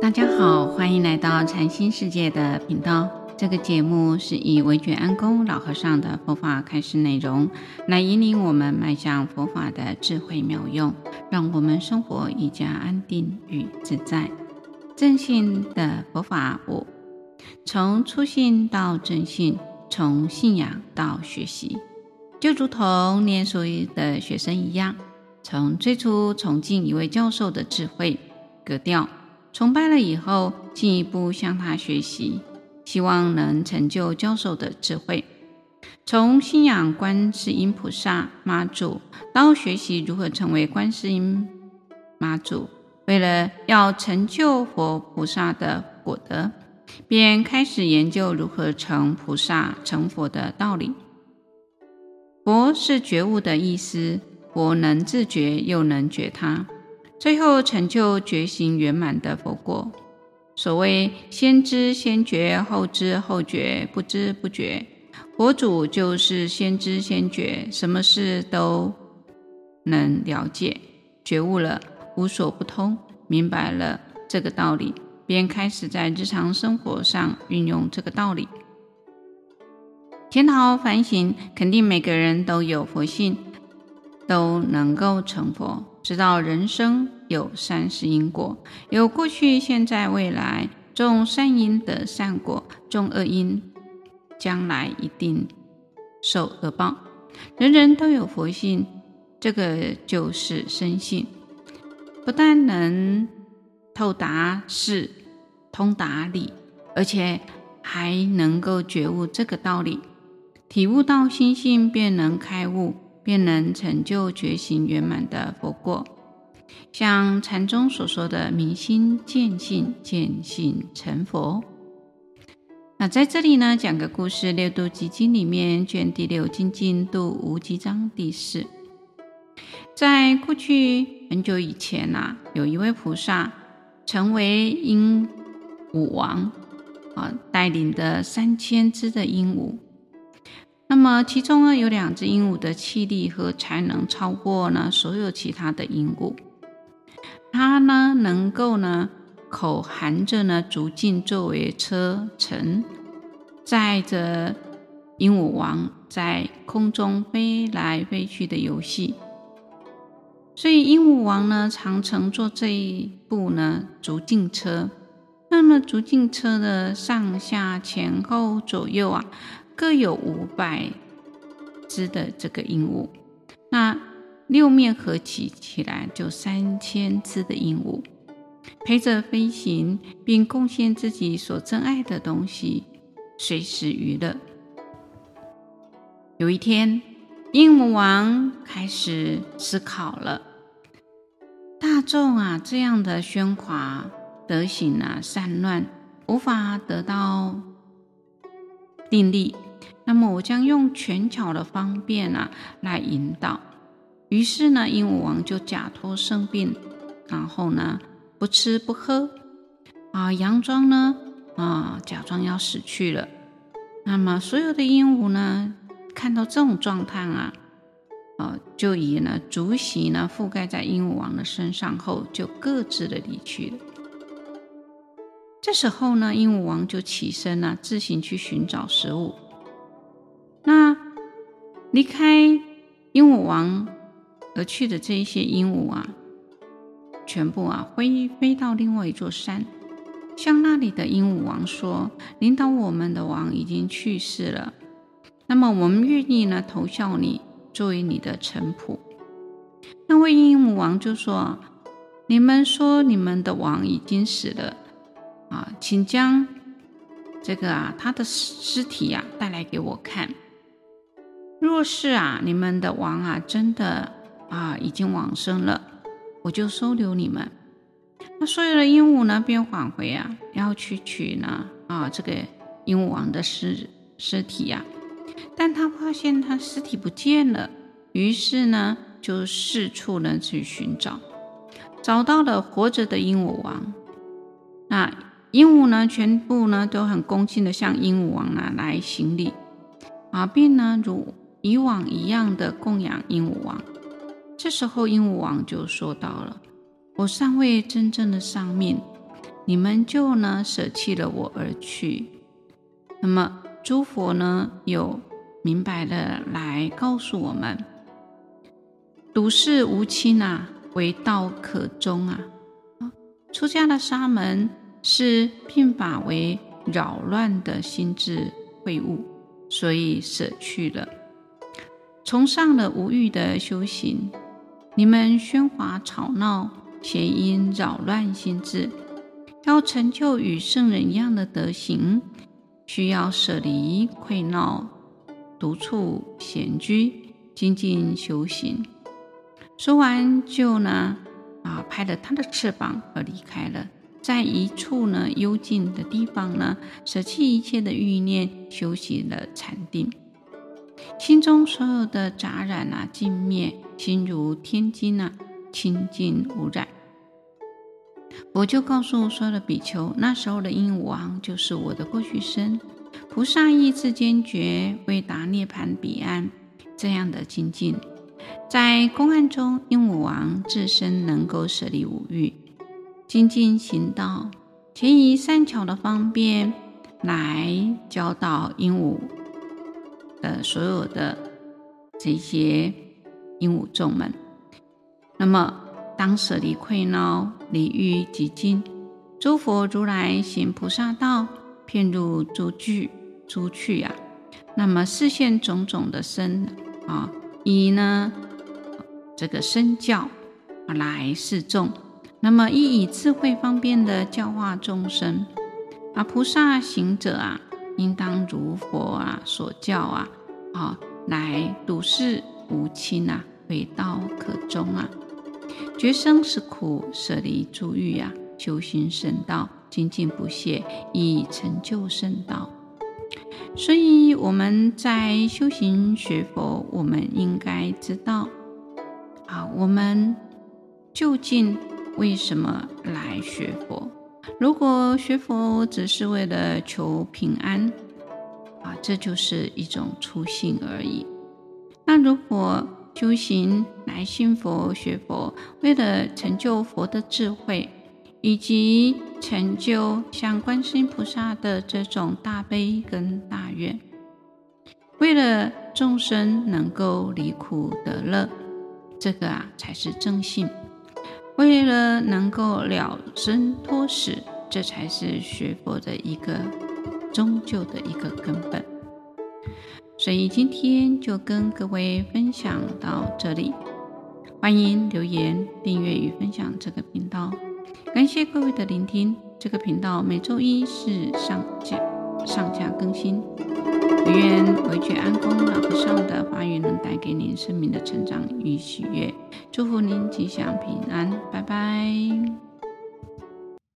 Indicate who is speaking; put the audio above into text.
Speaker 1: 大家好，欢迎来到禅心世界的频道。这个节目是以惟觉安公老和尚的佛法开示内容，来引领我们迈向佛法的智慧妙用，让我们生活愈加安定与自在。正信的佛法五，从初信到正信，从信仰到学习，就如同念书的学生一样，从最初崇敬一位教授的智慧格调。崇拜了以后，进一步向他学习，希望能成就教授的智慧。从信仰观世音菩萨妈祖到学习如何成为观世音妈祖，为了要成就佛菩萨的果德，便开始研究如何成菩萨成佛的道理。佛是觉悟的意思，佛能自觉又能觉他。最后成就觉行圆满的佛果。所谓先知先觉，后知后觉，不知不觉。佛祖就是先知先觉，什么事都能了解，觉悟了，无所不通，明白了这个道理，便开始在日常生活上运用这个道理。检讨反省，肯定每个人都有佛性，都能够成佛。知道人生有三世因果，有过去、现在、未来。种善因得善果，种恶因将来一定受恶报。人人都有佛性，这个就是生性，不但能透达事、通达理，而且还能够觉悟这个道理，体悟到心性，便能开悟。便能成就觉行圆满的佛果，像禅宗所说的“明心见性，见性成佛”。那在这里呢，讲个故事，《六度集经》里面卷第六精进度无极章第四。在过去很久以前呐、有一位菩萨成为鹦鹉王，啊，带领的三千只的鹦鹉。那么其中呢，有两只鹦鹉的气力和才能超过呢所有其他的鹦鹉。它呢能够呢口含着呢竹径作为车乘，载着鹦鹉王在空中飞来飞去的游戏。所以鹦鹉王呢常乘坐这一部呢竹径车。那么竹径车的上下前后左右啊。各有五百只的这个鹦鹉，那六面合起起来就三千只的鹦鹉陪着飞行，并贡献自己所珍爱的东西，随时娱乐。有一天，鹦鹉王开始思考了：大众啊，这样的喧哗，德行啊散乱，无法得到定力。那么我将用权巧的方便啊来引导。于是呢，鹦鹉王就假托生病，然后呢不吃不喝，啊，佯装呢啊假装要死去了。那么所有的鹦鹉呢看到这种状态啊，啊就以呢竹席呢覆盖在鹦鹉王的身上后，就各自的离去了。这时候呢，鹦鹉王就起身了，自行去寻找食物。那离开鹦鹉王而去的这一些鹦鹉啊，全部啊飞飞到另外一座山，向那里的鹦鹉王说：“领导我们的王已经去世了，那么我们愿意呢投效你，作为你的臣仆。”那位鹦鹉王就说：“你们说你们的王已经死了啊，请将这个啊他的尸体呀、啊、带来给我看。”若是啊，你们的王啊，真的啊已经往生了，我就收留你们。那所有的鹦鹉呢，便返回啊，要去取呢啊这个鹦鹉王的尸尸体呀、啊。但他发现他尸体不见了，于是呢就四处呢去寻找，找到了活着的鹦鹉王。那鹦鹉呢，全部呢都很恭敬的向鹦鹉王呢来行礼啊，并呢如。以往一样的供养鹦鹉王，这时候鹦鹉王就说到了：“我尚未真正的丧命，你们就呢舍弃了我而去。那么诸佛呢有明白的来告诉我们：笃识无亲啊，为道可终啊。出家的沙门是聘法为扰乱的心智会悟，所以舍去了。崇尚了无欲的修行，你们喧哗吵闹，谐音扰乱心智。要成就与圣人一样的德行，需要舍离憒闹，独处闲居，精进修行。说完就呢，啊，拍了他的翅膀而离开了，在一处呢幽静的地方呢，舍弃一切的欲念，修习了禅定。心中所有的杂染啊，尽灭，心如天金啊，清净无染。我就告诉所有的比丘，那时候的鹦鹉王就是我的过去生。菩萨意志坚决，为达涅槃彼岸，这样的精进，在公案中，鹦鹉王自身能够舍离五欲，精进行道，且以善巧的方便来教导鹦鹉。的所有的这些鹦鹉众们，那么当舍离愧恼、离欲极尽，诸佛如来行菩萨道，遍入诸趣诸趣啊，那么示现种种的身啊，以呢这个身教来示众，那么亦以智慧方便的教化众生啊，菩萨行者啊。应当如佛啊所教啊，啊，来笃识无亲啊，为道可终啊，觉生是苦，舍离诸欲啊，修行圣道，精进不懈，以成就圣道。所以我们在修行学佛，我们应该知道啊，我们究竟为什么来学佛？如果学佛只是为了求平安，啊，这就是一种初心而已。那如果修行来信佛学佛，为了成就佛的智慧，以及成就像观世音菩萨的这种大悲跟大愿，为了众生能够离苦得乐，这个啊才是正信。为了能够了生脱死，这才是学佛的一个终究的一个根本。所以今天就跟各位分享到这里，欢迎留言、订阅与分享这个频道。感谢各位的聆听，这个频道每周一是上架上架更新。愿回去安公老和尚的话语能带给您生命的成长与喜悦，祝福您吉祥平安，拜拜。